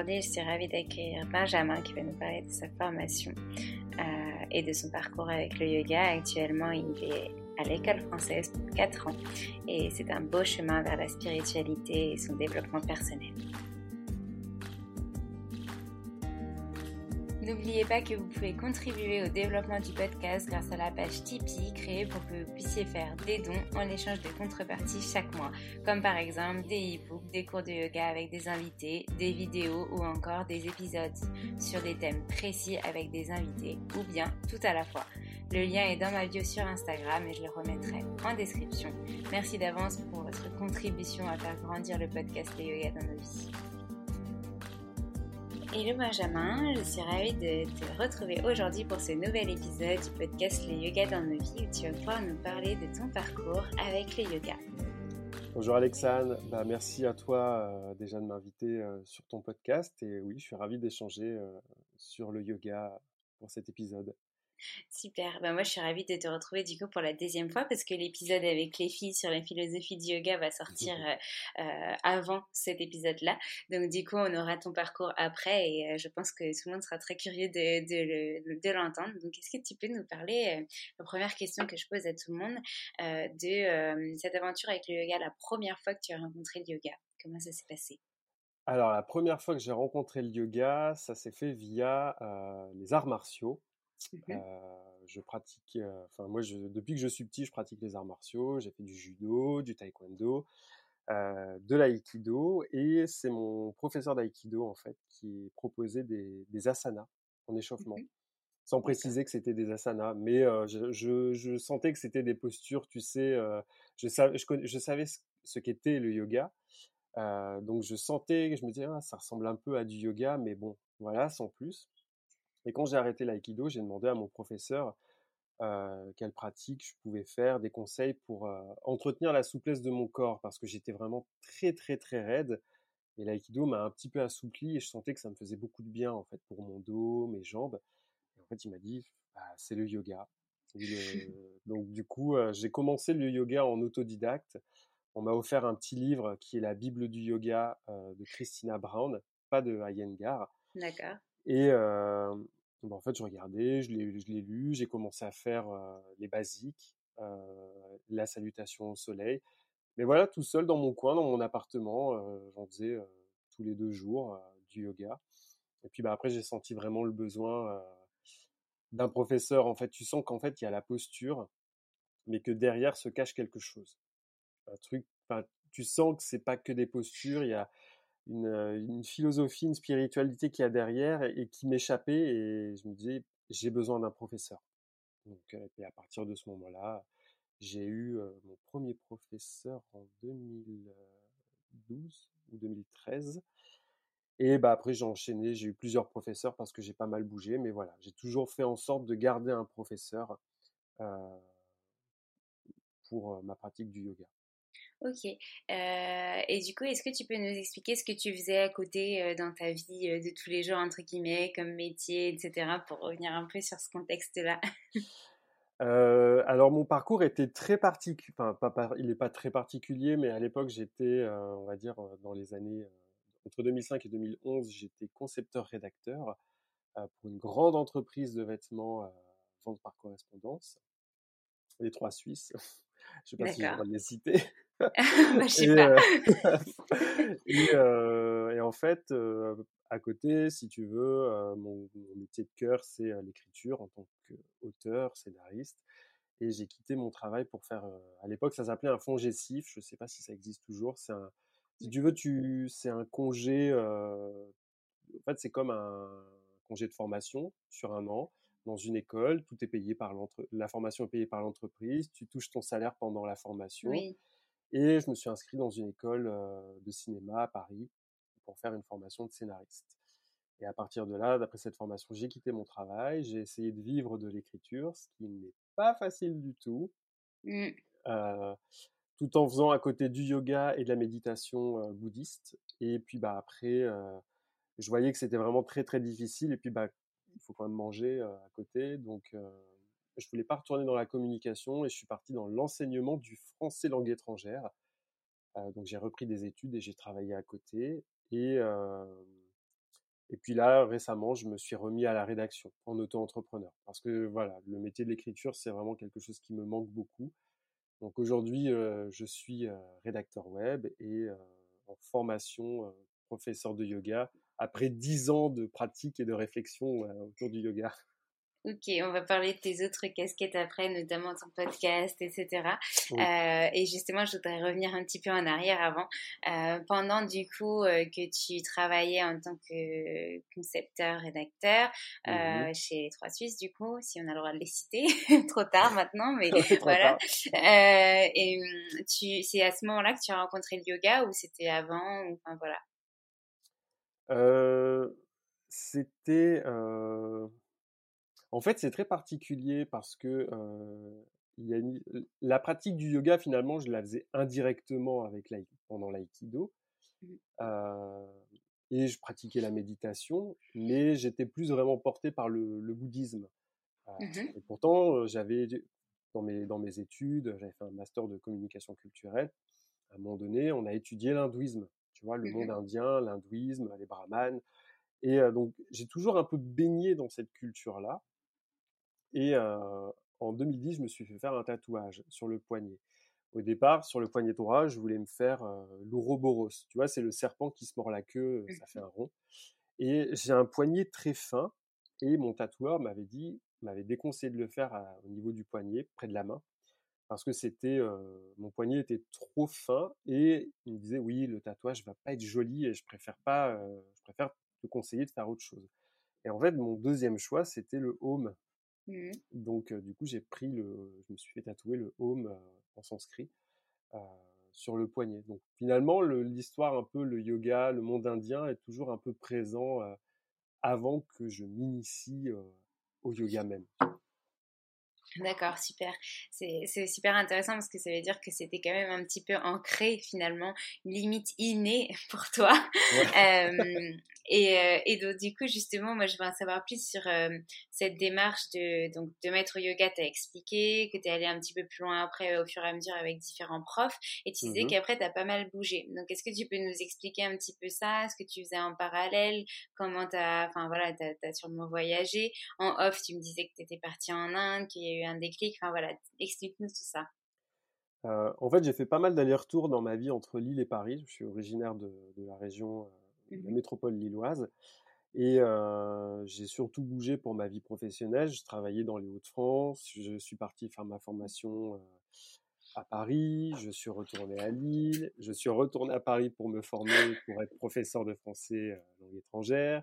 Aujourd'hui, je suis ravie d'accueillir Benjamin qui va nous parler de sa formation euh, et de son parcours avec le yoga. Actuellement, il est à l'école française pour 4 ans et c'est un beau chemin vers la spiritualité et son développement personnel. N'oubliez pas que vous pouvez contribuer au développement du podcast grâce à la page Tipeee créée pour que vous puissiez faire des dons en échange de contreparties chaque mois, comme par exemple des e-books, des cours de yoga avec des invités, des vidéos ou encore des épisodes sur des thèmes précis avec des invités ou bien tout à la fois. Le lien est dans ma bio sur Instagram et je le remettrai en description. Merci d'avance pour votre contribution à faire grandir le podcast de yoga dans nos vies. Hello Benjamin, je suis ravie de te retrouver aujourd'hui pour ce nouvel épisode du podcast Le Yoga dans nos vies où tu vas pouvoir nous parler de ton parcours avec le yoga. Bonjour Alexandre, bah, merci à toi euh, déjà de m'inviter euh, sur ton podcast et oui, je suis ravi d'échanger euh, sur le yoga pour cet épisode. Super, ben moi je suis ravie de te retrouver du coup pour la deuxième fois parce que l'épisode avec les filles sur la philosophie du yoga va sortir euh, euh, avant cet épisode-là. Donc du coup on aura ton parcours après et euh, je pense que tout le monde sera très curieux de, de, de l'entendre. Donc est-ce que tu peux nous parler, la première question que je pose à tout le monde, de cette aventure avec le yoga, la première fois que tu as rencontré le yoga? Comment ça s'est passé? Alors la première fois que j'ai rencontré le yoga, ça s'est fait via les arts martiaux. Mmh je pratique, enfin moi, je, depuis que je suis petit, je pratique les arts martiaux. J'ai fait du judo, du taekwondo, de l'aïkido, et c'est mon professeur d'aïkido en fait qui proposait des, des asanas en échauffement, Mmh sans préciser que c'était des asanas, mais je, je, je, sentais que c'était des postures, tu sais, je, savais, je, je, savais ce, ce qu'était le yoga, donc je sentais, je me disais, ah, ça ressemble un peu à du yoga, mais bon, voilà, sans plus. Et quand j'ai arrêté l'aïkido, j'ai demandé à mon professeur euh, quelle pratique je pouvais faire, des conseils pour euh, entretenir la souplesse de mon corps, parce que j'étais vraiment très très très raide. Et l'aïkido m'a un petit peu assoupli et je sentais que ça me faisait beaucoup de bien en fait pour mon dos, mes jambes. Et en fait, il m'a dit, bah, c'est le yoga. donc du coup, j'ai commencé le yoga en autodidacte. On m'a offert un petit livre qui est la Bible du yoga de Christina Brown, pas de Iyengar. D'accord. Et bah, en fait, je regardais, je l'ai lu, j'ai commencé à faire les basiques, la salutation au soleil. Mais voilà, tout seul dans mon coin, dans mon appartement, j'en faisais tous les deux jours du yoga. Et puis bah, après, j'ai senti vraiment le besoin d'un professeur. En fait, tu sens qu'en fait, il y a la posture, mais que derrière se cache quelque chose. Un truc, tu sens que c'est pas que des postures, il y a une, philosophie, une spiritualité qui a derrière et, qui m'échappait. Et je me disais, j'ai besoin d'un professeur. Donc, et à partir de ce moment-là, j'ai eu mon premier professeur en 2012 ou 2013. Et bah après, j'ai enchaîné, j'ai eu plusieurs professeurs parce que j'ai pas mal bougé, mais voilà, j'ai toujours fait en sorte de garder un professeur pour ma pratique du yoga. Ok. et du coup, est-ce que tu peux nous expliquer ce que tu faisais à côté dans ta vie de tous les jours, entre guillemets, comme métier, etc., pour revenir un peu sur ce contexte-là? Alors mon parcours était très particulier, enfin pas, il n'est pas très particulier, mais à l'époque j'étais, on va dire, dans les années entre 2005 et 2011, j'étais concepteur-rédacteur pour une grande entreprise de vêtements vente par correspondance, les trois Suisses. Je ne sais pas si je vais les citer. bah, sais pas. et, en fait, à côté, si tu veux, mon, métier de cœur, c'est l'écriture en tant qu'auteur, scénariste. Et j'ai quitté mon travail pour faire. à l'époque, ça s'appelait un fonds gessif. Je ne sais pas si ça existe toujours. C'est un, si tu veux, tu, c'est un congé. en fait, c'est comme un congé de formation sur un an dans une école. Tout est payé par l'entreprise. La formation est payée par l'entreprise. Tu touches ton salaire pendant la formation. Et je me suis inscrit dans une école de cinéma à Paris pour faire une formation de scénariste. Et à partir de là, d'après cette formation, j'ai quitté mon travail. J'ai essayé de vivre de l'écriture, ce qui n'est pas facile du tout. Mmh tout en faisant à côté du yoga et de la méditation bouddhiste. Et puis bah après, je voyais que c'était vraiment très très difficile. Et puis bah il faut quand même manger à côté, donc je voulais pas retourner dans la communication et je suis parti dans l'enseignement du français langue étrangère. donc j'ai repris des études et j'ai travaillé à côté. Et puis là, récemment, je me suis remis à la rédaction en auto-entrepreneur. Parce que voilà, le métier de l'écriture, c'est vraiment quelque chose qui me manque beaucoup. Donc aujourd'hui, je suis rédacteur web et en formation professeur de yoga après dix ans de pratique et de réflexion autour du yoga. Ok, on va parler de tes autres casquettes après, notamment ton podcast, etc. Euh, et justement, je voudrais revenir un petit peu en arrière avant. Euh, pendant du coup euh, que tu travaillais en tant que concepteur, rédacteur mmh chez les Trois Suisses, du coup, si on a le droit de les citer, trop tard maintenant, mais voilà. et mmh, tu, c'est à ce moment-là que tu as rencontré le yoga ou c'était avant ou enfin voilà? c'était en fait, c'est très particulier parce que il y la pratique du yoga, finalement, je la faisais indirectement avec pendant l'aïkido. Mmh. et je pratiquais la méditation, mais j'étais plus vraiment porté par le, bouddhisme. Mmh et pourtant, j'avais dans mes, dans mes études, j'avais fait un master de communication culturelle. À un moment donné, on a étudié l'hindouisme, tu vois, le mmh monde indien, l'hindouisme, les brahmanes. Et donc, j'ai toujours un peu baigné dans cette culture-là. Et en 2010, je me suis fait faire un tatouage sur le poignet. Au départ, sur le poignet droit, je voulais me faire l'ouroboros. Tu vois, c'est le serpent qui se mord la queue, ça fait un rond. Et j'ai un poignet très fin. Et mon tatoueur m'avait dit, m'avait déconseillé de le faire au niveau du poignet, près de la main, parce que c'était mon poignet était trop fin et il me disait oui le tatouage va pas être joli et je préfère pas, je préfère te conseiller de faire autre chose. Et en fait mon deuxième choix c'était le home Mmh. Donc, du coup, j'ai pris le, je me suis fait tatouer le home en sanskrit sur le poignet. Donc, finalement, l'histoire un peu, le yoga, le monde indien est toujours un peu présent avant que je m'initie au yoga même. D'accord, super. C'est super intéressant parce que ça veut dire que c'était quand même un petit peu ancré finalement, limite innée pour toi. euh, et, et, donc du coup justement, moi je veux en savoir plus sur euh, cette démarche de, donc, de maître yoga. Tu as expliqué que tu es allé un petit peu plus loin après au fur et à mesure avec différents profs et tu disais mmh qu'après tu as pas mal bougé. Donc est-ce que tu peux nous expliquer un petit peu ça, ce que tu faisais en parallèle, comment tu as, enfin voilà, tu as, sûrement voyagé? En off, tu me disais que tu étais parti en Inde, qu'il y a eu un déclic. Enfin voilà, explique-nous tout ça. Euh, en fait, j'ai fait pas mal d'allers-retours dans ma vie entre Lille et Paris. Je suis originaire de, la région, euh, de la mmh métropole lilloise. Et euh, j'ai surtout bougé pour ma vie professionnelle. Je travaillais dans les Hauts-de-France. Je suis parti faire ma formation à Paris. Je suis retourné à Lille. Je suis retourné à Paris pour me former pour être professeur de français langue étrangère.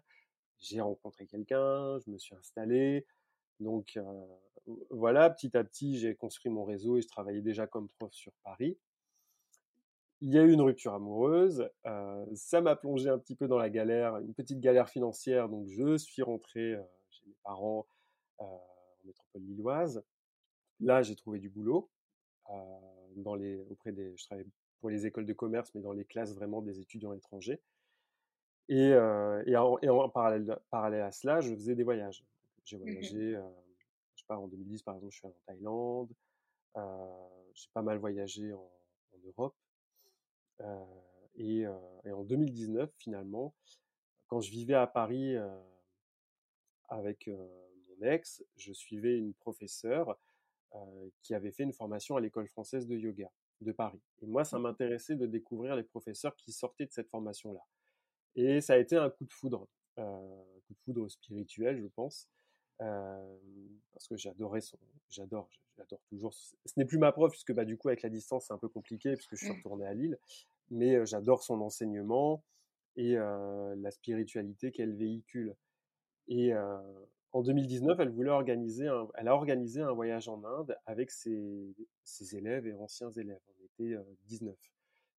J'ai rencontré quelqu'un. Je me suis installé. Donc voilà, petit à petit, j'ai construit mon réseau et je travaillais déjà comme prof sur Paris. Il y a eu une rupture amoureuse, ça m'a plongé un petit peu dans la galère, une petite galère financière, donc je suis rentré chez mes parents en métropole lilloise. Là, j'ai trouvé du boulot dans les, auprès des, je travaillais pour les écoles de commerce, mais dans les classes vraiment des étudiants étrangers. Et, en, parallèle, parallèle, à cela, je faisais des voyages. J'ai mmh voyagé, euh, je sais pas, en 2010 par exemple, je suis allé en Thaïlande. Euh, j'ai pas mal voyagé en, Europe. Euh, et, en 2019, finalement, quand je vivais à Paris avec mon ex, je suivais une professeure qui avait fait une formation à l'école française de yoga de Paris. Et moi, ça mmh m'intéressait de découvrir les professeurs qui sortaient de cette formation-là. Et ça a été un coup de foudre, un coup de foudre spirituel, je pense, parce que j'adorais son, j'adore, j'adore toujours. Ce n'est plus ma prof puisque bah du coup avec la distance c'est un peu compliqué puisque je suis mmh. retourné à Lille, mais j'adore son enseignement et la spiritualité qu'elle véhicule. Et en 2019, elle voulait organiser, un, elle a organisé un voyage en Inde avec ses, ses élèves et anciens élèves. On était 19.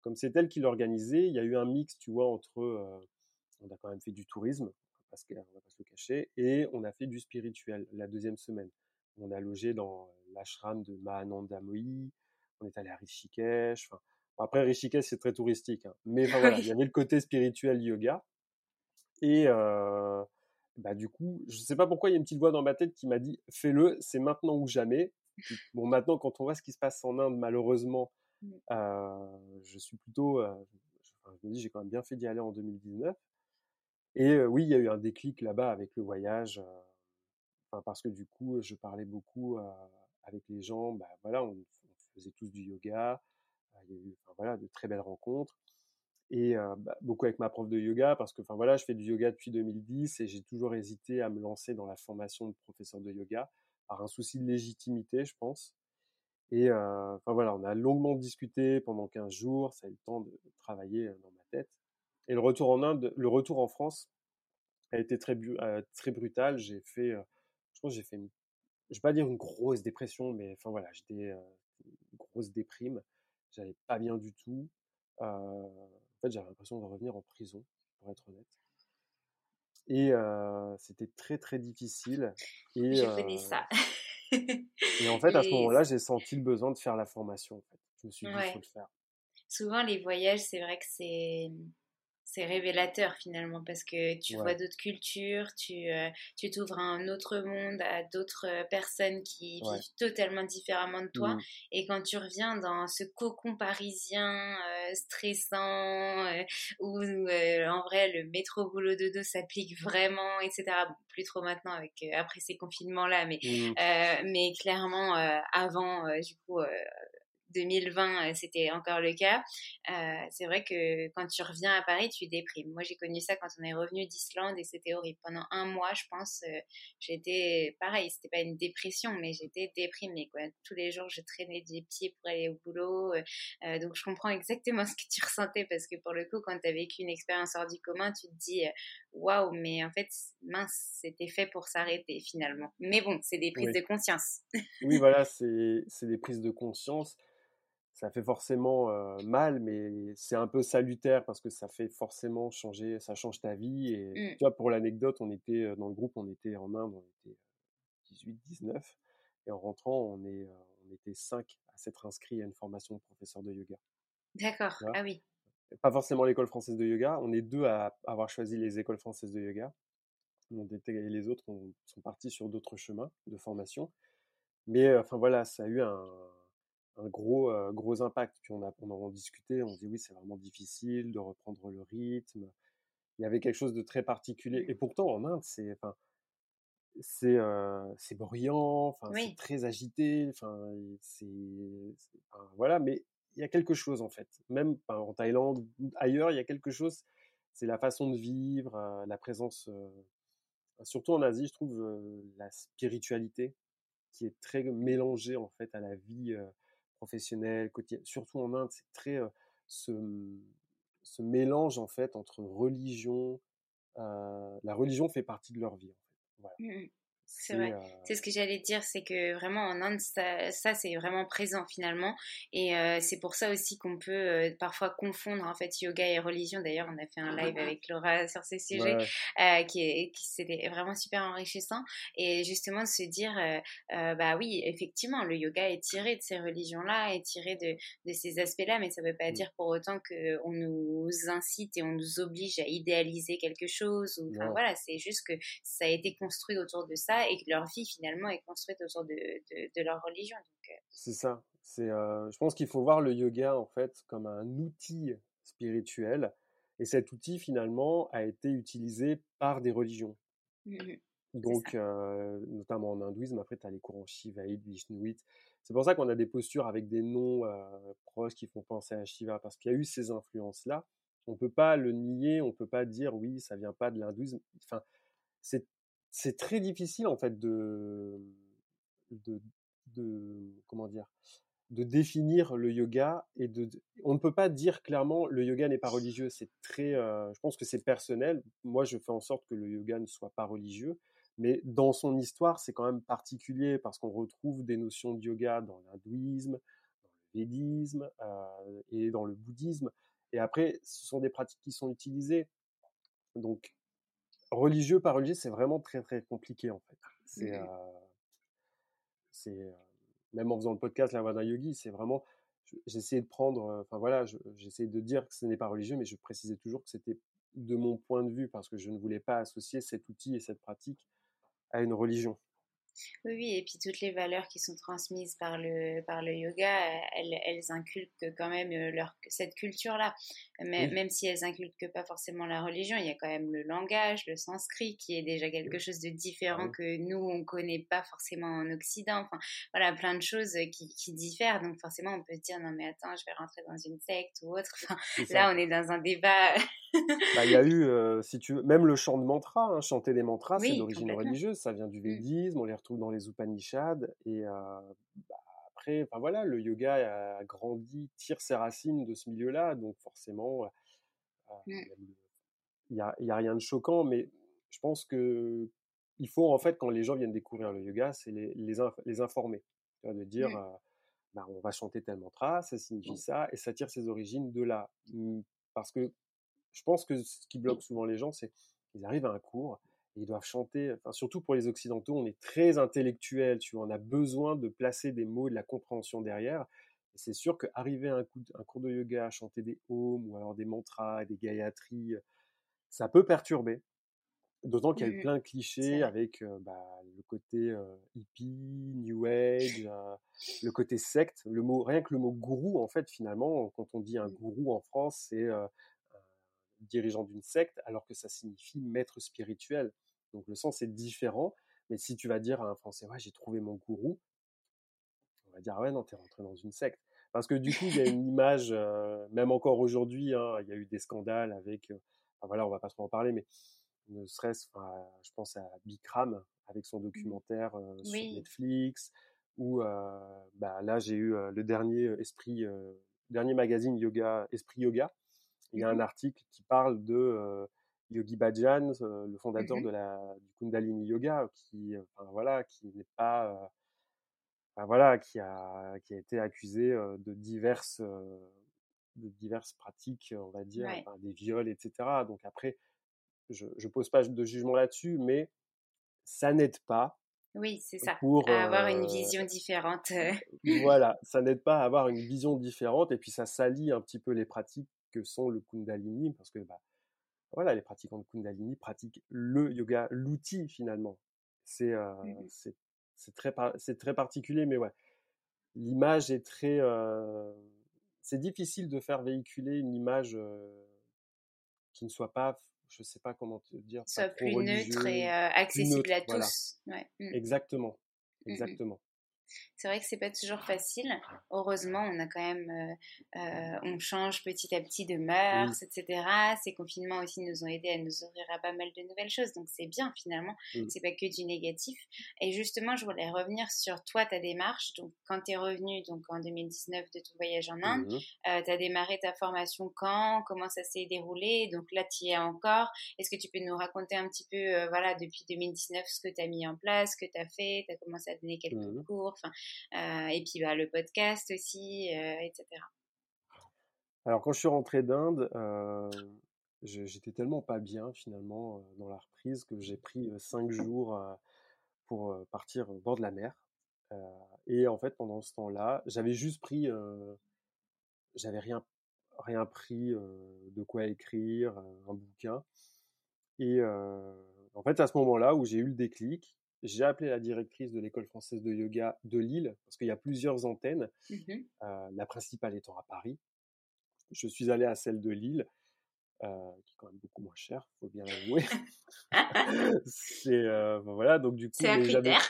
Comme c'est elle qui l'organisait, il y a eu un mix, tu vois, entre on a quand même fait du tourisme, parce qu'on va pas se le cacher. Et on a fait du spirituel la deuxième semaine. On a logé dans l'ashram de Mahananda Mohi. On est allé à Rishikesh. Enfin, après, Rishikesh, c'est très touristique. Hein. Mais voilà, il y avait le côté spirituel yoga. Et euh, bah, du coup, je ne sais pas pourquoi, il y a une petite voix dans ma tête qui m'a dit fais-le, c'est maintenant ou jamais. Bon, maintenant, quand on voit ce qui se passe en Inde, malheureusement, mmh. euh, je suis plutôt. Euh, je me dis, j'ai quand même bien fait d'y aller en 2019. Et oui, il y a eu un déclic là-bas avec le voyage, parce que du coup, je parlais beaucoup avec les gens. Bah, voilà, on, faisait tous du yoga. Il y a eu voilà, de très belles rencontres. Et bah, beaucoup avec ma prof de yoga, parce que enfin voilà, je fais du yoga depuis 2010 et j'ai toujours hésité à me lancer dans la formation de professeur de yoga par un souci de légitimité, je pense. Et enfin voilà, on a longuement discuté pendant 15 jours, ça a eu le temps de travailler dans ma tête. Et le retour en Inde, le retour en France a été très, euh, très brutal. J'ai fait, euh, je pense, j'ai fait, une, je vais pas dire une grosse dépression, mais enfin voilà, j'étais euh, une grosse déprime. J'allais pas bien du tout. en fait, j'avais l'impression de revenir en prison, pour être honnête. Et c'était très très difficile. Et, je connais ça. et en fait, à ce moment-là, j'ai senti le besoin de faire la formation. En fait. Je me suis dit, il faut le faire. Souvent, les voyages, c'est vrai que c'est c'est révélateur finalement parce que tu vois d'autres cultures, tu euh, tu t'ouvres à un autre monde, à d'autres euh, personnes qui vivent totalement différemment de toi. Mmh. Et quand tu reviens dans ce cocon parisien euh, stressant où en vrai le métro boulot dodo s'applique vraiment, etc. Bon, plus trop maintenant avec après ces confinements là, mais mmh. mais clairement avant du coup 2020, euh, c'était encore le cas. Euh, c'est vrai que quand tu reviens à Paris, tu déprimes. Moi, j'ai connu ça quand on est revenu d'Islande et c'était horrible. Pendant un mois, je pense, euh, j'étais pareil. C'était pas une dépression, mais j'étais déprimée. Quoi. Tous les jours, je traînais des pieds pour aller au boulot. donc, je comprends exactement ce que tu ressentais parce que pour le coup, quand tu as vécu une expérience hors du commun, tu te dis waouh, mais en fait, mince, c'était fait pour s'arrêter finalement. Mais bon, c'est des prises de conscience. oui, voilà, c'est des prises de conscience ça fait forcément mal, mais c'est un peu salutaire parce que ça fait forcément changer, ça change ta vie. Et mmh. tu vois, pour l'anecdote, on était dans le groupe, on était en Inde, on était 18, 19. Et en rentrant, on, est, on était cinq à s'être inscrits à une formation de professeur de yoga. D'accord, ah oui. Pas forcément l'école française de yoga, on est deux à avoir choisi les écoles françaises de yoga. et les autres sont partis sur d'autres chemins de formation. Mais enfin voilà, ça a eu un, un gros, gros impact. Puis on, a, on en discuté, on dit oui, c'est vraiment difficile de reprendre le rythme. Il y avait quelque chose de très particulier. Et pourtant, en Inde, c'est, enfin, c'est, c'est bruyant, enfin, c'est très agité, enfin, c'est, voilà. Mais il y a quelque chose en fait. Même en Thaïlande, ailleurs, il y a quelque chose. C'est la façon de vivre, la présence. surtout en Asie, je trouve la spiritualité qui est très mélangée en fait à la vie professionnelle, surtout en Inde, c'est très ce, ce, mélange en fait entre religion, la religion fait partie de leur vie. Voilà. C'est vrai. Euh c'est ce que j'allais dire, c'est que vraiment en Inde, ça, c'est vraiment présent finalement. Et euh, c'est pour ça aussi qu'on peut euh, parfois confondre en fait yoga et religion. D'ailleurs, on a fait un live avec Laura sur ce sujet qui, est, qui c'était vraiment super enrichissant. Et justement de se dire, bah oui, effectivement, le yoga est tiré de ces religions-là, est tiré de, de ces aspects-là, mais ça ne veut pas mmh. dire pour autant qu'on nous incite et on nous oblige à idéaliser quelque chose. Ou, voilà, c'est juste que ça a été construit autour de ça et que leur vie finalement est construite autour de, de, leur religion. Euh. C'est ça. C'est, euh, je pense qu'il faut voir le yoga en fait comme un outil spirituel et cet outil finalement a été utilisé par des religions. Mmh Donc, euh, notamment en hindouisme, après, tu as les courants Shivaïd, Vishnouite. C'est pour ça qu'on a des postures avec des noms proches qui font penser à Shiva, parce qu'il y a eu ces influences-là. On ne peut pas le nier, on ne peut pas dire oui, ça vient pas de l'hindouisme. Enfin, c'est c'est très difficile en fait de, comment dire de définir le yoga et de on ne peut pas dire clairement le yoga n'est pas religieux. C'est très euh, je pense que c'est personnel. Moi je fais en sorte que le yoga ne soit pas religieux mais dans son histoire c'est quand même particulier parce qu'on retrouve des notions de yoga dans l'hindouisme dans le védisme euh, et dans le bouddhisme. Et après ce sont des pratiques qui sont utilisées. Donc religieux par religieux, c'est vraiment très très compliqué en fait. C'est, mmh c'est même en faisant le podcast La Voix d'un Yogi, c'est vraiment j'essayais de prendre, enfin voilà, j'essayais de dire que ce n'est pas religieux, mais je précisais toujours que c'était de mon point de vue parce que je ne voulais pas associer cet outil et cette pratique à une religion. Oui, oui, et puis toutes les valeurs qui sont transmises par le, par le yoga, elles, elles inculquent quand même euh, leur, cette culture-là. Mais, Même si elles inculquent pas forcément la religion, il y a quand même le langage, le sanskrit, qui est déjà quelque chose de différent que nous, on connaît pas forcément en Occident. Enfin, voilà, plein de choses qui, qui diffèrent. Donc forcément, on peut se dire, non mais attends, je vais rentrer dans une secte ou autre. Enfin, là, on est dans un débat. Bah, il y a eu, euh, si tu veux, même le chant de mantra, hein, chanter des mantras, c'est d'origine religieuse, ça vient du mmh. védisme, on les retrouve dans les Upanishads, et euh, bah, après, enfin voilà, le yoga a grandi, tire ses racines de ce milieu-là, donc forcément, euh, mmh. il n'y a, y a, rien de choquant, mais je pense que il faut en fait, quand les gens viennent découvrir le yoga, c'est les, les, les, informer, de dire, mmh. bah, on va chanter tel mantra, ça signifie ça, et ça tire ses origines de là. Parce que je pense que ce qui bloque souvent les gens, c'est qu'ils arrivent à un cours et ils doivent chanter. Enfin, surtout pour les occidentaux, on est très intellectuel, tu vois, on a besoin de placer des mots, de la compréhension derrière. Et c'est sûr qu'arriver à un, un, cours de yoga, à chanter des ohms ou alors des mantras, des gayatri, ça peut perturber. D'autant qu'il y a eu mmh plein de clichés avec bah, le côté hippie, new age, le côté secte. Le mot, rien que le mot gourou, en fait, finalement, quand on dit un mmh. gourou en France, c'est dirigeant d'une secte, alors que ça signifie maître spirituel. Donc le sens est différent. Mais si tu vas dire à un Français, ouais, j'ai trouvé mon gourou, on va dire, ah ouais, non, t'es rentré dans une secte. Parce que du coup, il y a une image, euh, même encore aujourd'hui, hein, il y a eu des scandales avec, euh, enfin, voilà, on va pas trop en parler, mais ne serait-ce, je pense à Bikram avec son mmh. documentaire euh, sur Netflix, ou bah, là j'ai eu le dernier esprit, dernier magazine yoga, Esprit Yoga, il y a un article qui parle de Yogi Bhajan, le fondateur mmh de la, du Kundalini Yoga, qui, enfin, voilà, qui n'est pas, voilà, qui a, qui a été accusé de diverses, de diverses pratiques, on va dire, des viols, etc. Donc après, je, je pose pas de jugement là-dessus, mais ça n'aide pas Oui, c'est ça. Pour avoir une vision différente. voilà, ça n'aide pas à avoir une vision différente et puis ça salit un petit peu les pratiques que sont le Kundalini parce que bah, voilà, les pratiquants de Kundalini pratiquent le yoga, l'outil finalement. C'est mmh c'est très, c'est très particulier, mais ouais, l'image est très. c'est difficile de faire véhiculer une image qui ne soit pas, je sais pas comment te dire, soit plus neutre et accessible à tous. Mmh. Exactement, mmh exactement. C'est vrai que c'est pas toujours facile. Heureusement, on a quand même, euh, euh, on change petit à petit de mœurs, etc. Ces confinements aussi nous ont aidés à nous ouvrir à pas mal de nouvelles choses, donc c'est bien finalement. C'est pas que du négatif. Et justement, je voulais revenir sur toi, ta démarche. Donc, quand tu es revenu donc en 2019 de ton voyage en Inde, mmh euh, tu as démarré ta formation quand? Comment ça s'est déroulé? Donc là, tu y es encore. Est-ce que tu peux nous raconter un petit peu, voilà, depuis 2019, ce que tu as mis en place, ce que tu as fait? Tu as commencé à donner quelques mmh cours et puis bah, le podcast aussi, euh, etc. Alors quand je suis rentré d'Inde, euh, j'étais tellement pas bien finalement dans la reprise que j'ai pris cinq jours pour partir au bord de la mer. et en fait, pendant ce temps-là, j'avais juste pris, j'avais rien, rien pris de quoi écrire, un bouquin. Et en fait, à ce moment-là où j'ai eu le déclic, j'ai appelé la directrice de l'école française de yoga de Lille, parce qu'il y a plusieurs antennes, mmh euh, la principale étant à Paris. Je suis allé à celle de Lille, euh, qui est quand même beaucoup moins chère, faut bien l'avouer. c'est euh, voilà, donc du coup, c'est un critère.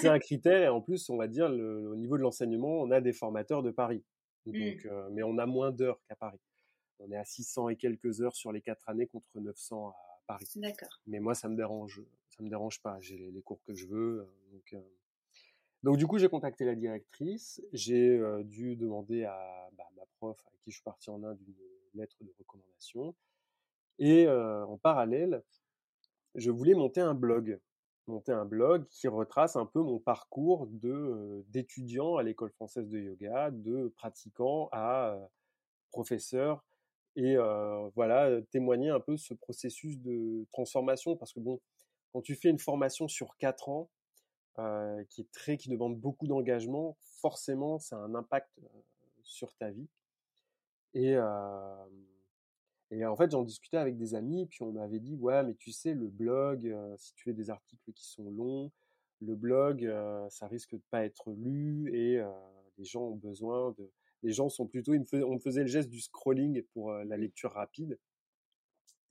c'est un critère, et en plus, on va dire, au niveau de l'enseignement, on a des formateurs de Paris, mmh. donc, mais on a moins d'heures qu'à Paris. On est à 600 et quelques heures sur les quatre années contre 900 à Paris. D'accord. Mais moi, ça me dérange me dérange pas. J'ai les, cours que je veux. Euh, donc, euh. donc du coup, j'ai contacté la directrice. J'ai euh, dû demander à bah, ma prof, à qui je suis parti en Inde, une lettre de recommandation. Et en parallèle, je voulais monter un blog monter un blog qui retrace un peu mon parcours de d'étudiant à l'école française de yoga, de pratiquant à professeur et voilà témoigner un peu ce processus de transformation parce que bon quand tu fais une formation sur quatre ans, euh, qui est très, qui demande beaucoup d'engagement, forcément, ça a un impact euh, sur ta vie. Et, euh, et en fait, j'en discutais avec des amis, puis on m'avait dit, ouais, mais tu sais, le blog, si tu fais des articles qui sont longs, le blog, ça risque de pas être lu et les gens ont besoin de. Les gens sont plutôt. on me faisait le geste du scrolling pour la lecture rapide.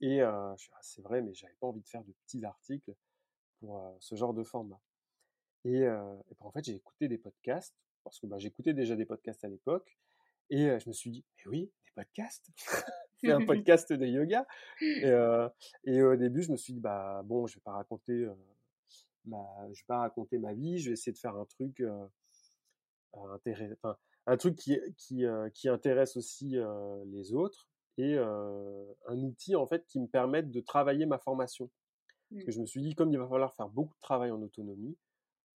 Et euh, c'est vrai, mais j'avais pas envie de faire de petits articles pour ce genre de format. Et, ben, en fait, j'ai écouté des podcasts, parce que bah, j'écoutais déjà des podcasts à l'époque, et je me suis dit, mais oui, des podcasts? Fais un podcast de yoga. Et, et, au début, je me suis dit, bah bon, je vais pas raconter, ma, je vais pas raconter ma vie, je vais essayer de faire un truc intéressant, un truc qui, qui, qui intéresse aussi les autres et un outil en fait qui me permette de travailler ma formation. Parce que mmh. je me suis dit, comme il va falloir faire beaucoup de travail en autonomie,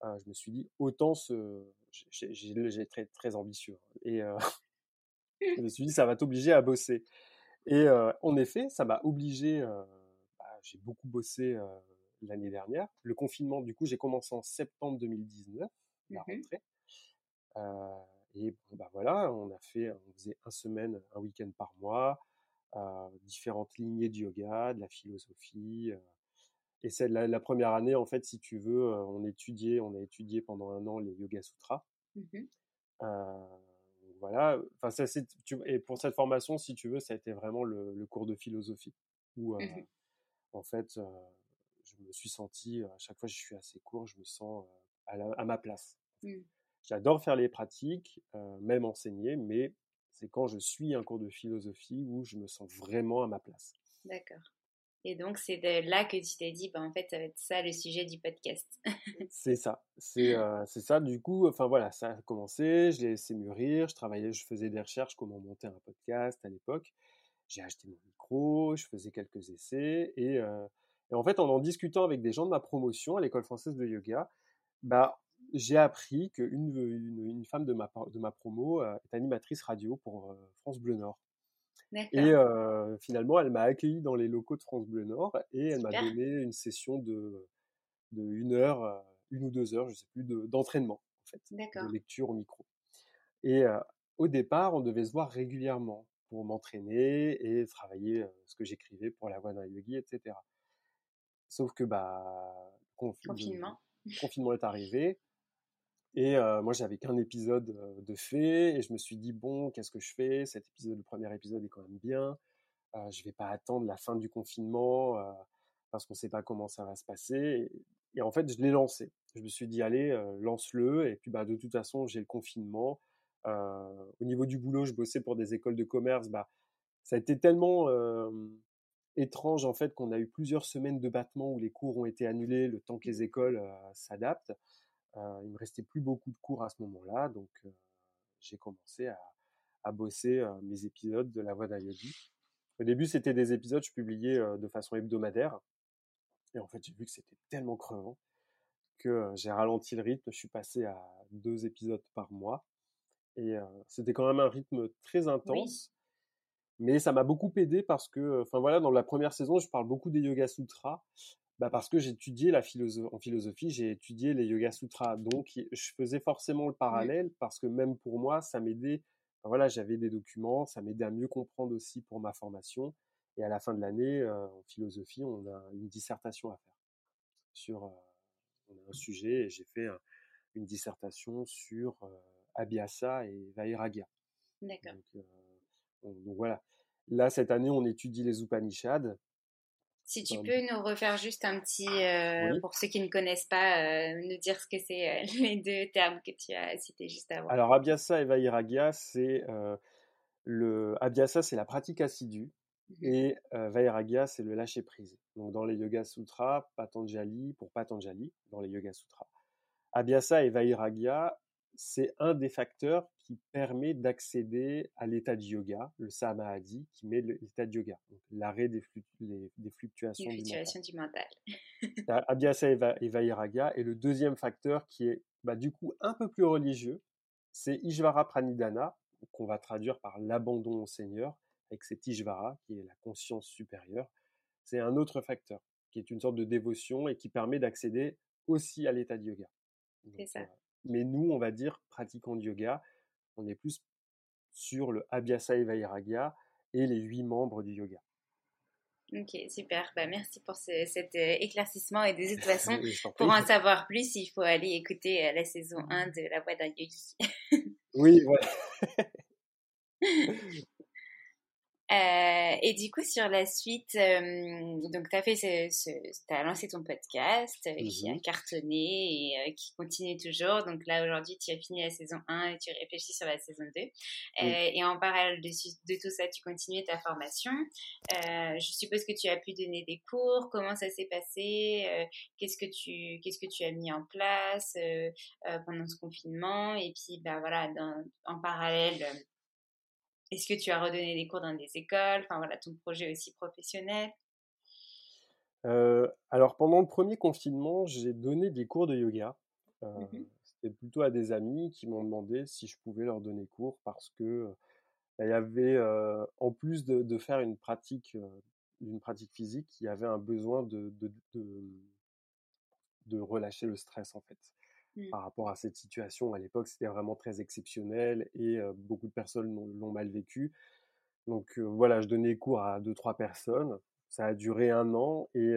je me suis dit, autant ce... J'ai très, très ambitieux. Hein, et je me suis dit, ça va t'obliger à bosser. Et en effet, ça m'a obligé, bah, j'ai beaucoup bossé l'année dernière. Le confinement, du coup, j'ai commencé en septembre 2019, la mmh rentrée. Et bah voilà, on a fait, on faisait un semaine, un week-end par mois différentes lignées de yoga, de la philosophie. et c'est la, première année, en fait, si tu veux, on étudiait, on a étudié pendant un an les Yoga Sutras. Mmh voilà. Enfin, ça, et pour cette formation, si tu veux, ça a été vraiment le, cours de philosophie où, mmh en fait, je me suis senti à chaque fois que je suis à ces cours, je me sens à, ma place. Mmh. J'adore faire les pratiques, même enseigner, mais c'est quand je suis un cours de philosophie où je me sens vraiment à ma place. D'accord. Et donc, c'est de là que tu t'es dit, bah, en fait, ça va être ça le sujet du podcast. c'est ça. C'est euh, ça. Du coup, enfin voilà, ça a commencé, je l'ai laissé mûrir, je travaillais, je faisais des recherches, comment monter un podcast à l'époque. J'ai acheté mon micro, je faisais quelques essais. Et, euh, et, en fait, en en discutant avec des gens de ma promotion à l'école française de yoga, bah, j'ai appris qu'une une, une, femme de ma, de ma promo euh, est animatrice radio pour euh, France Bleu Nord. Et euh, finalement, elle m'a accueilli dans les locaux de France Bleu Nord et elle m'a donné une session de, de une heure, une ou deux heures, je sais plus, d'entraînement en fait, de lecture au micro. Et au départ, on devait se voir régulièrement pour m'entraîner et travailler ce que j'écrivais pour la voix d'un yogi, etc. Sauf que bah confinement. Le confinement est arrivé. Et moi, j'avais qu'un épisode de fait, et je me suis dit bon, qu'est-ce que je fais? Cet épisode, le premier épisode est quand même bien. Euh, je vais pas attendre la fin du confinement parce qu'on sait pas comment ça va se passer. Et, en fait, je l'ai lancé. Je me suis dit allez, lance-le. Et puis bah de toute façon, j'ai le confinement. au niveau du boulot, je bossais pour des écoles de commerce. Bah ça a été tellement étrange en fait qu'on a eu plusieurs semaines de battement où les cours ont été annulés le temps que les écoles s'adaptent. Euh, il me restait plus beaucoup de cours à ce moment-là, donc j'ai commencé à, bosser mes épisodes de La Voix d'un Au début, c'était des épisodes que je publiais de façon hebdomadaire, et en fait, j'ai vu que c'était tellement crevant que j'ai ralenti le rythme. Je suis passé à deux épisodes par mois, et c'était quand même un rythme très intense. Mais ça m'a beaucoup aidé parce que, enfin voilà, dans la première saison, je parle beaucoup des Yoga Sutras. Bah parce que j'ai étudié la philosophie, en philosophie, j'ai étudié les Yoga Sutras. Donc, je faisais forcément le parallèle parce que même pour moi, ça m'aidait. voilà, j'avais des documents, ça m'aidait à mieux comprendre aussi pour ma formation. Et à la fin de l'année, en philosophie, on a une dissertation à faire sur on a un sujet et j'ai fait une dissertation sur Abhyasa et Vairagya. D'accord. Donc voilà. Là, cette année, on étudie les Upanishads. Si tu peux nous refaire juste un petit, euh, pour ceux qui ne connaissent pas, euh, nous dire ce que c'est euh, les deux termes que tu as cités juste avant. Alors, Abhyasa et Vairagya, c'est le Abhyasa, c'est la pratique assidue. Mmh et Vairagya, c'est le lâcher prise. Donc, dans les Yoga Sutras, Patanjali, pour Patanjali, dans les Yoga Sutras, Abhyasa et Vairagya, c'est un des facteurs qui permet d'accéder à l'état de yoga, le samadhi, qui met l'état de yoga, l'arrêt des, fluctuations, du mental. Abhyasa et Vairagya. Et le deuxième facteur qui est bah, du coup un peu plus religieux, c'est Ishvara Pranidhana, qu'on va traduire par l'abandon au Seigneur, avec cet Ishvara, qui est la conscience supérieure. C'est un autre facteur, qui est une sorte de dévotion et qui permet d'accéder aussi à l'état de yoga. C'est ça. Mais nous, on va dire, pratiquants de yoga, on est plus sur le Abhyasa et Vairagya et les huit membres du yoga. Ok, super. Bah, merci pour cet euh, éclaircissement. Et de toute façon, pour en savoir plus, il faut aller écouter euh, la saison 1 de La Voix d'un Yogi. oui, voilà. Euh, et du coup, sur la suite, euh, donc tu as fait ce, as lancé ton podcast euh, qui a mmh cartonné et qui continue toujours. Donc là, aujourd'hui, tu as fini la saison 1 et tu réfléchis sur la saison 2. et en parallèle de, de, tout ça, tu continues ta formation. je suppose que tu as pu donner des cours. Comment ça s'est passé? Qu'est-ce que tu qu'est-ce que tu as mis en place pendant ce confinement? Et puis, bah voilà, dans, en parallèle est-ce que tu as redonné des cours dans des écoles? Enfin voilà, ton projet aussi professionnel euh, Alors pendant le premier confinement, j'ai donné des cours de yoga. Euh, mmh c'était plutôt à des amis qui m'ont demandé si je pouvais leur donner cours parce que bah, il y avait, euh, en plus de, faire une pratique, une pratique physique, il y avait un besoin de, de, de relâcher le stress en fait. Mmh. par rapport à cette situation. À l'époque, c'était vraiment très exceptionnel et beaucoup de personnes l'ont mal vécu. Donc voilà, je donnais cours à deux, trois personnes. Ça a duré un an et,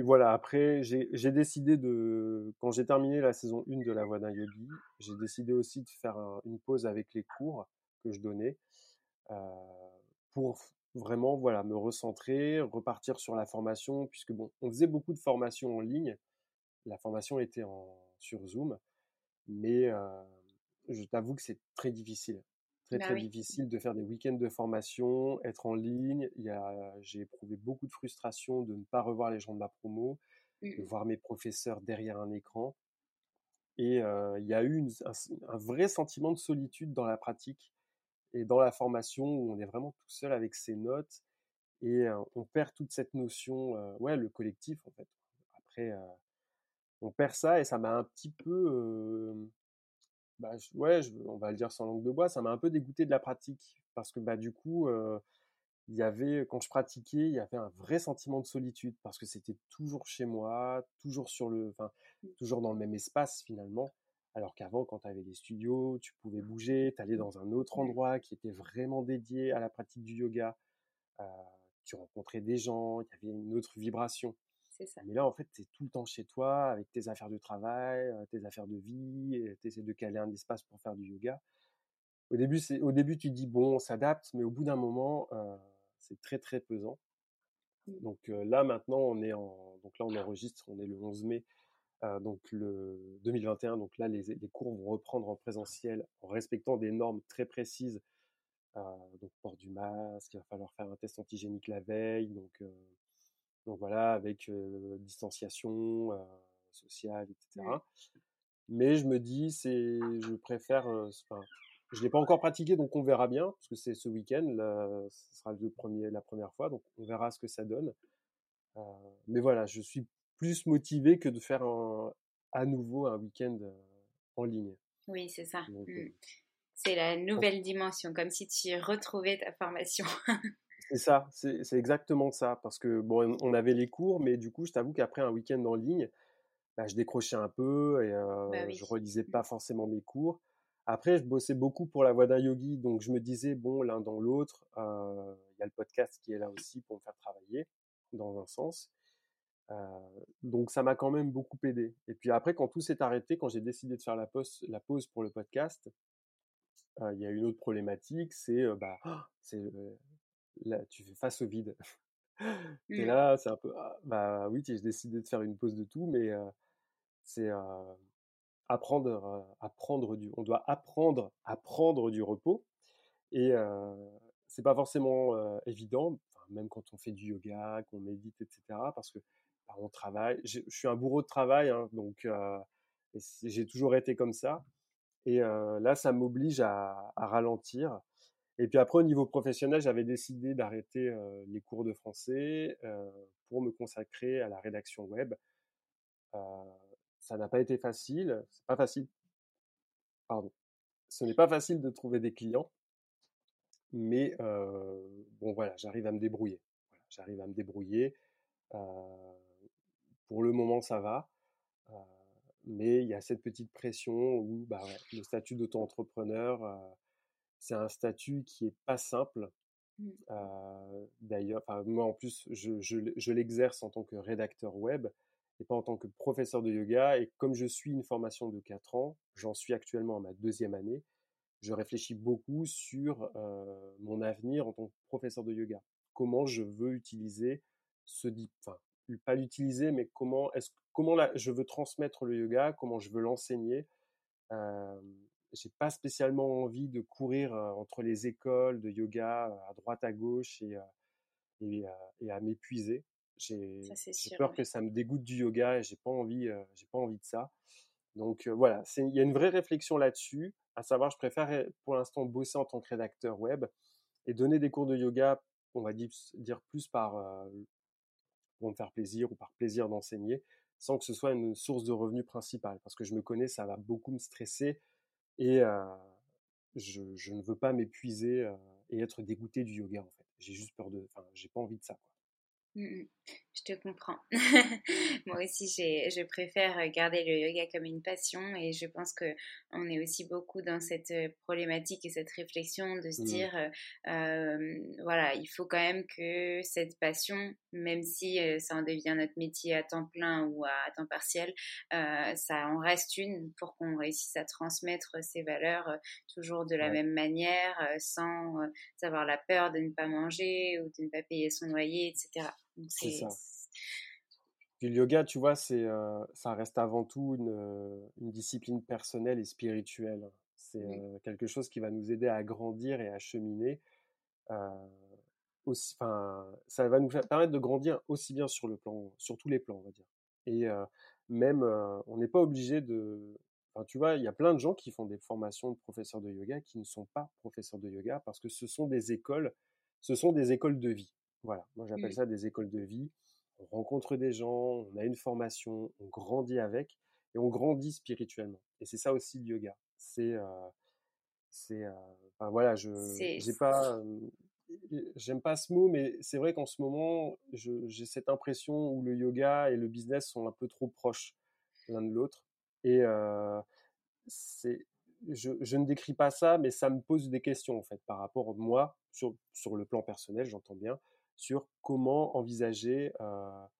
voilà, après, j'ai décidé de, quand j'ai terminé la saison 1 de La Voix d'un Yogi, j'ai décidé aussi de faire une pause avec les cours que je donnais pour vraiment voilà me recentrer, repartir sur la formation, puisque bon, on faisait beaucoup de formations en ligne, la formation était en, sur Zoom, mais je t'avoue que c'est très difficile. Très, bah très difficile de faire des week-ends de formation, être en ligne. J'ai éprouvé beaucoup de frustration de ne pas revoir les gens de ma promo, de voir mes professeurs derrière un écran. Et il y a eu un, vrai sentiment de solitude dans la pratique et dans la formation où on est vraiment tout seul avec ses notes et on perd toute cette notion, ouais, le collectif en fait. Après, on perd ça et ça m'a un petit peu, bah, ouais, on va le dire sans langue de bois, ça m'a un peu dégoûté de la pratique parce que bah du coup, il y avait, quand je pratiquais, il y avait un vrai sentiment de solitude parce que c'était toujours chez moi, toujours sur le, enfin, mmh. toujours dans le même espace finalement. Alors qu'avant, quand tu avais les studios, tu pouvais bouger, tu allais dans un autre endroit qui était vraiment dédié à la pratique du yoga. Euh, tu rencontrais des gens, il y avait une autre vibration. Ça. Mais là, en fait, tu es tout le temps chez toi avec tes affaires de travail, tes affaires de vie, tu essaies de caler un espace pour faire du yoga. Au début, au début tu dis, bon, on s'adapte, mais au bout d'un moment, euh, c'est très, très pesant. Donc là, maintenant, on est en, donc là, on enregistre, on est le 11 mai euh, donc le 2021, donc là les, les, cours vont reprendre en présentiel en respectant des normes très précises. Euh, donc port du masque, il va falloir faire un test antigénique la veille, donc euh, donc voilà avec distanciation sociale, etc. Mais je me dis c'est, je préfère, enfin, je l'ai pas encore pratiqué, donc on verra bien parce que c'est ce week-end, ce sera le premier, la première fois, donc on verra ce que ça donne. mais voilà, je suis plus motivé que de faire à nouveau un week-end en ligne. Oui, c'est ça. Mmh. c'est la nouvelle dimension, comme si tu retrouvais ta formation. c'est ça, c'est exactement ça. Parce que bon, on avait les cours, mais du coup, je t'avoue qu'après un week-end en ligne, bah, je décrochais un peu et bah je relisais pas forcément mes cours. Après, je bossais beaucoup pour la voix d'un yogi, donc je me disais, bon, l'un dans l'autre, il y a le podcast qui est là aussi pour me faire travailler, dans un sens donc ça m'a quand même beaucoup aidé. Et puis après, quand tout s'est arrêté, quand j'ai décidé de faire la pause, la pause pour le podcast, il y a une autre problématique, c'est bah, c'est là, tu fais face au vide. Et mmh. là, c'est un peu, ah, bah oui, j'ai décidé de faire une pause de tout, mais c'est apprendre, apprendre du, on doit apprendre à prendre du repos. Et c'est pas forcément évident, même quand on fait du yoga, qu'on médite, etc. Parce que on travaille. Je suis un bourreau de travail, hein, donc j'ai toujours été comme ça. Et là, ça m'oblige à, ralentir. Et puis après, au niveau professionnel, j'avais décidé d'arrêter les cours de français pour me consacrer à la rédaction web. ça n'a pas été facile. C'est pas facile. Pardon. Ce n'est pas facile de trouver des clients, mais bon voilà, j'arrive à me débrouiller. j'arrive à me débrouiller. Pour le moment, ça va. mais il y a cette petite pression où bah, le statut d'auto-entrepreneur, c'est un statut qui est pas simple. Mmh. D'ailleurs, moi en plus, je, je, l'exerce en tant que rédacteur web et pas en tant que professeur de yoga. Et comme je suis une formation de 4 ans, j'en suis actuellement à ma deuxième année, je réfléchis beaucoup sur mon avenir en tant que professeur de yoga. Comment je veux utiliser ce, enfin, pas l'utiliser, mais comment comment là, je veux transmettre le yoga, comment je veux l'enseigner. Euh, j'ai pas spécialement envie de courir entre les écoles de yoga à droite à gauche et, et, et à m'épuiser. J'ai peur que ça me dégoûte du yoga et j'ai pas envie, j'ai pas envie de ça. Donc voilà, il y a une vraie réflexion là-dessus, à savoir, je préfère pour l'instant bosser en tant que rédacteur web et donner des cours de yoga, on va dire, dire plus par pour me faire plaisir ou par plaisir d'enseigner, sans que ce soit une source de revenus principale. Parce que je me connais, ça va beaucoup me stresser et je, ne veux pas m'épuiser et être dégoûté du yoga en fait. J'ai juste peur de, enfin, j'ai pas envie de ça. Quoi. Mmh, mmh. Je te comprends. Moi aussi, je préfère garder le yoga comme une passion et je pense que on est aussi beaucoup dans cette problématique et cette réflexion de se mmh. dire, voilà, il faut quand même que cette passion, même si ça en devient notre métier à temps plein ou à temps partiel, ça en reste une pour qu'on réussisse à transmettre ces valeurs toujours de la même manière, sans avoir la peur de ne pas manger ou de ne pas payer son loyer, etc. C'est ça. Puis le yoga, tu vois, c'est, euh, ça reste avant tout une, euh, une, discipline personnelle et spirituelle. C'est euh, quelque chose qui va nous aider à grandir et à cheminer. aussi, ça va nous permettre de grandir aussi bien sur le plan, sur tous les plans, on va dire. Et même, on n'est pas obligé de. Tu vois, il y a plein de gens qui font des formations de professeurs de yoga qui ne sont pas professeurs de yoga parce que ce sont des écoles, ce sont des écoles de vie. Voilà, moi j'appelle mmh. ça des écoles de vie. On rencontre des gens, on a une formation, on grandit avec et on grandit spirituellement. Et c'est ça aussi le yoga. C'est, c'est, enfin voilà, je, j'ai pas, j'aime pas ce mot, mais c'est vrai qu'en ce moment, j'ai cette impression où le yoga et le business sont un peu trop proches l'un de l'autre. Et c'est, je, je, ne décris pas ça, mais ça me pose des questions en fait par rapport à moi, sur, sur le plan personnel, j'entends bien, sur comment envisager, on va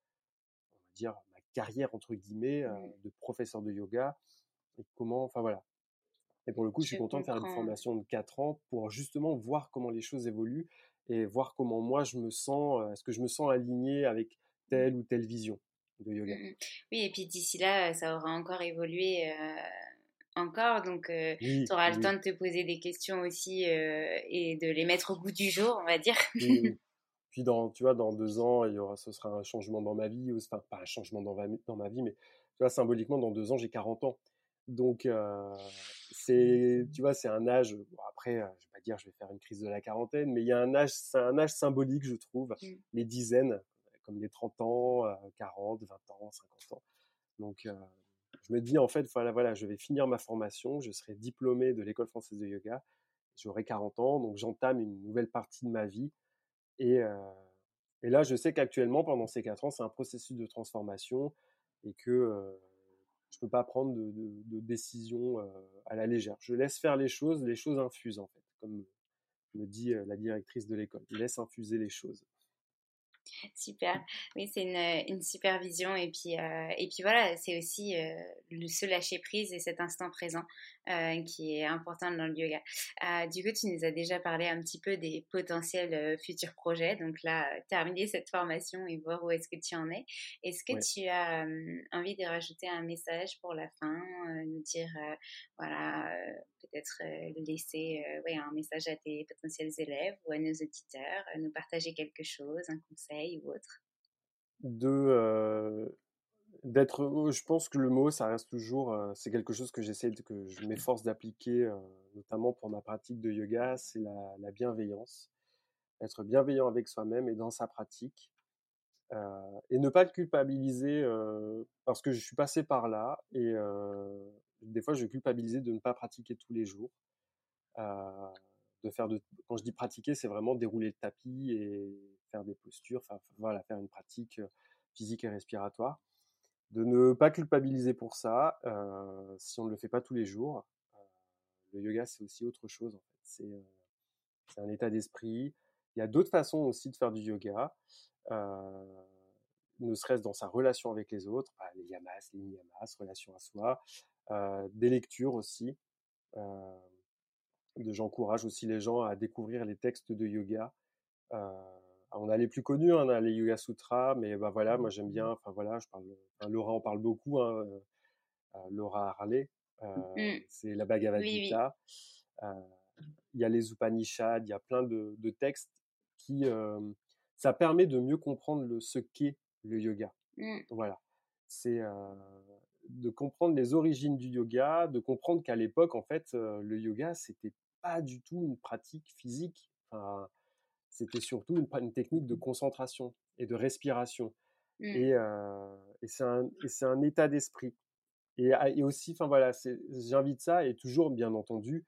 dire, ma carrière entre guillemets de professeur de yoga et comment, enfin voilà, et pour le coup, je, suis content de faire une formation de 4 ans pour justement voir comment les choses évoluent et voir comment moi je me sens, est-ce que je me sens aligné avec mmh. telle ou telle vision de yoga? Mmh. Oui, et puis d'ici là, ça aura encore évolué. encore, donc tu auras le temps de te poser des questions aussi et de les mettre au bout du jour, on va dire. Puis dans, tu vois, dans deux ans, il y aura, ce sera un changement dans ma vie, enfin pas un changement dans ma, dans ma vie, mais tu vois, symboliquement, dans deux ans, j'ai 40 ans. Donc, c'est, tu vois, c'est un âge. après, je vais pas dire, je vais faire une crise de la quarantaine, mais il y a un âge, c'est un âge symbolique, je trouve. Mmh. Les dizaines, comme les 30 ans, 40, 20 ans, 50 ans. Donc, je me dis en fait, voilà, voilà, je vais finir ma formation, je serai diplômé de l'école française de yoga, j'aurai 40 ans, donc j'entame une nouvelle partie de ma vie. Et, là, je sais qu'actuellement, pendant ces 4 ans, c'est un processus de transformation et que je peux pas prendre de, de, décision à la légère. Je laisse faire les choses, les choses infusent en fait, comme me dit la directrice de l'école. Je laisse infuser les choses. Super. Oui, c'est une, une, super vision. Et puis, euh, et puis voilà, c'est aussi euh, le, se lâcher prise et cet instant présent euh, qui est important dans le yoga. du coup, tu nous as déjà parlé un petit peu des potentiels futurs projets. Donc là, terminer cette formation et voir où est-ce que tu en es. Est-ce que tu as envie de rajouter un message pour la fin, nous dire, voilà, peut-être laisser ouais, un message à tes potentiels élèves ou à nos auditeurs, nous partager quelque chose, un conseil? Ou autre? De d'être, je pense que le mot, ça reste toujours, c'est quelque chose que j'essaie, que je m'efforce d'appliquer, notamment pour ma pratique de yoga, c'est la, la, bienveillance. Être bienveillant avec soi-même et dans sa pratique. et ne pas le culpabiliser parce que je suis passé par là et des fois je culpabilisais de ne pas pratiquer tous les jours de faire quand je dis pratiquer, c'est vraiment dérouler le tapis et faire des postures, enfin voilà, faire une pratique physique et respiratoire. De ne pas culpabiliser pour ça, euh, si on ne le fait pas tous les jours. Euh, le yoga, c'est aussi autre chose. C'est euh, un état d'esprit. Il y a d'autres façons aussi de faire du yoga, ne serait-ce dans sa relation avec les autres, bah, les yamas, les niyamas, relation à soi, des lectures aussi j'encourage aussi les gens à découvrir les textes de yoga. Euh, on a les plus connus, hein, on a les Yoga Sutras, mais bah voilà, moi j'aime bien. Enfin voilà, je parle. Laura en parle beaucoup. Hein, euh, euh, Laura Harley, mmh. c'est la Bhagavad Gita. Il y a les Upanishads, il y a plein de, textes qui ça permet de mieux comprendre le, ce qu'est le yoga. Mmh. Voilà, c'est de comprendre les origines du yoga, de comprendre qu'à l'époque, en fait, le yoga, c'était pas du tout une pratique physique. Enfin, c'était surtout une, technique de concentration et de respiration. Mmh. Et, et c'est un, un, état d'esprit. Et, ah, et, aussi, enfin voilà, j'invite ça et toujours, bien entendu,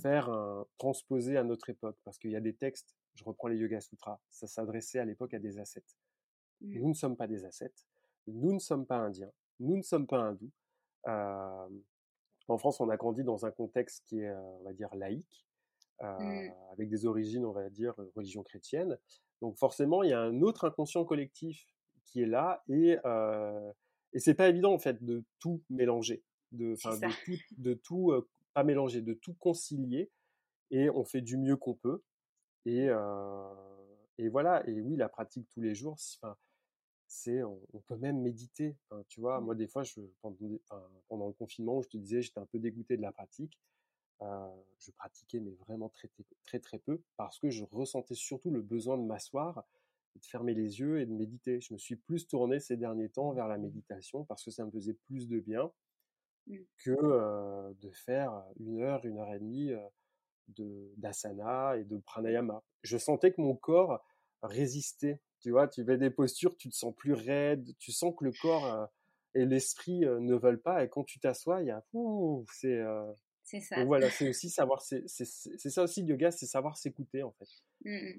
faire un transposer à notre époque, parce qu'il y a des textes. Je reprends les Yoga Sutras. Ça s'adressait à l'époque à des ascètes. Mmh. Nous ne sommes pas des ascètes. Nous ne sommes pas indiens. Nous ne sommes pas hindous. En France, on a grandi dans un contexte qui est, on va dire, laïque, mmh. avec des origines, on va dire, religion chrétienne. Donc forcément, il y a un autre inconscient collectif qui est là, et et c'est pas évident en fait de tout mélanger, de, de tout, de tout pas mélanger, de tout concilier, et on fait du mieux qu'on peut. Et, et voilà. Et oui, la pratique tous les jours. C'est on, peut même méditer. tu vois, mmh. moi des fois, je, pendant, le confinement, je te disais, j'étais un peu dégoûté de la pratique. Je pratiquais mais vraiment très, très très peu parce que je ressentais surtout le besoin de m'asseoir, de fermer les yeux et de méditer. Je me suis plus tourné ces derniers temps vers la méditation parce que ça me faisait plus de bien mmh. que de faire une heure, une heure et demie de d'asana et de pranayama. Je sentais que mon corps résistait tu vois, tu fais des postures, tu te sens plus raide, tu sens que le corps euh, et l'esprit euh, ne veulent pas. Et quand tu t'assois, il y a, c'est, euh, C'est ça. Donc voilà, c'est aussi savoir, c'est ça aussi le yoga, c'est savoir s'écouter en fait. Mmh.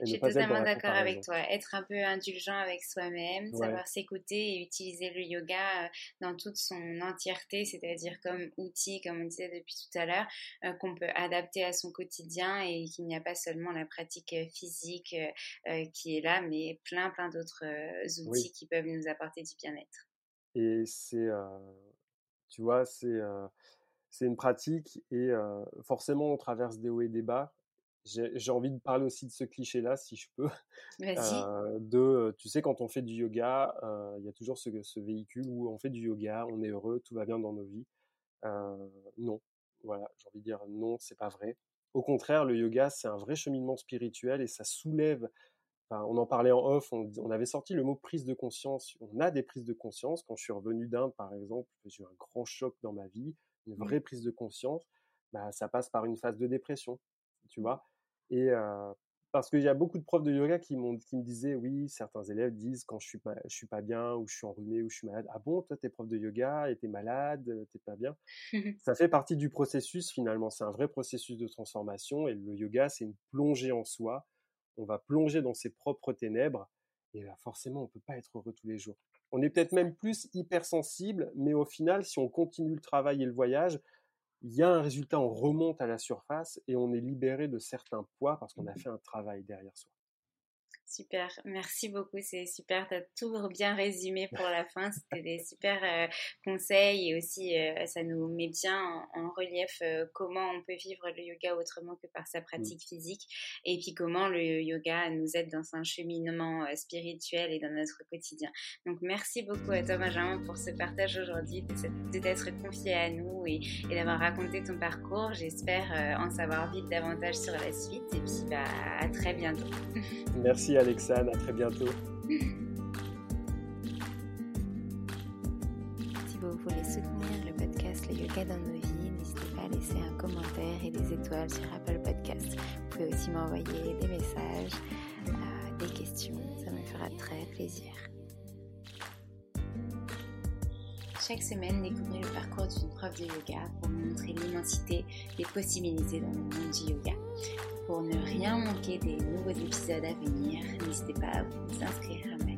Je suis totalement d'accord avec toi. Être un peu indulgent avec soi-même, savoir s'écouter et utiliser le yoga dans toute son entièreté, c'est-à-dire comme outil, comme on disait depuis tout à l'heure, euh, qu'on peut adapter à son quotidien et qu'il n'y a pas seulement la pratique euh, physique qui est là, mais plein, plein d'autres outils qui peuvent nous apporter du bien-être. Et c'est, tu vois, c'est c'est une pratique et forcément on traverse des hauts et des bas j'ai envie de parler aussi de ce cliché-là, si je peux. Euh, de, tu sais, quand on fait du yoga, euh, il y a toujours ce, ce, véhicule où on fait du yoga, on est heureux, tout va bien dans nos vies. Non, voilà, j'ai envie de dire non, c'est pas vrai. Au contraire, le yoga, c'est un vrai cheminement spirituel et ça soulève. Enfin, on en parlait en off, on, on, avait sorti le mot prise de conscience. On a des prises de conscience. Quand je suis revenu d'Inde, par exemple, j'ai eu un grand choc dans ma vie, une mmh. vraie prise de conscience. Bah, ça passe par une phase de dépression, tu vois? Et parce qu'il y a beaucoup de profs de yoga qui, qui me disaient, oui, certains élèves disent quand je suis pas, je suis pas bien, ou je suis enrhumé, ou je suis malade. Ah bon, toi, t'es prof de yoga et t'es malade, t'es pas bien? ça fait partie du processus finalement. C'est un vrai processus de transformation. Et le yoga, c'est une plongée en soi. On va plonger dans ses propres ténèbres. Et là, forcément, on peut pas être heureux tous les jours. On est peut-être même plus hypersensible, mais au final, si on continue le travail et le voyage, il y a un résultat, on remonte à la surface et on est libéré de certains poids parce qu'on a mmh fait un travail derrière soi. Super, merci beaucoup, c'est super, tu as tout bien résumé pour la fin, c'était des super euh, conseils et aussi euh, ça nous met bien en, relief euh, comment on peut vivre le yoga autrement que par sa mmh. pratique physique et puis comment le yoga nous aide dans un cheminement spirituel et dans notre quotidien. Donc merci beaucoup à toi Benjamin pour ce partage aujourd'hui, de t'être confié à nous et, d'avoir raconté ton parcours. J'espère en savoir vite davantage sur la suite et puis bah, à très bientôt. Merci Alexandre, à très bientôt. Si vous voulez soutenir le podcast Le Yoga dans nos vies, n'hésitez pas à laisser un commentaire et des étoiles sur Apple Podcast. Vous pouvez aussi m'envoyer des messages, euh, des questions, ça me fera très plaisir. Chaque semaine, découvrez le parcours d'une prof de yoga pour montrer l'immensité des possibilités dans le monde du yoga. Pour ne rien manquer des nouveaux épisodes à venir, n'hésitez pas à vous inscrire à ma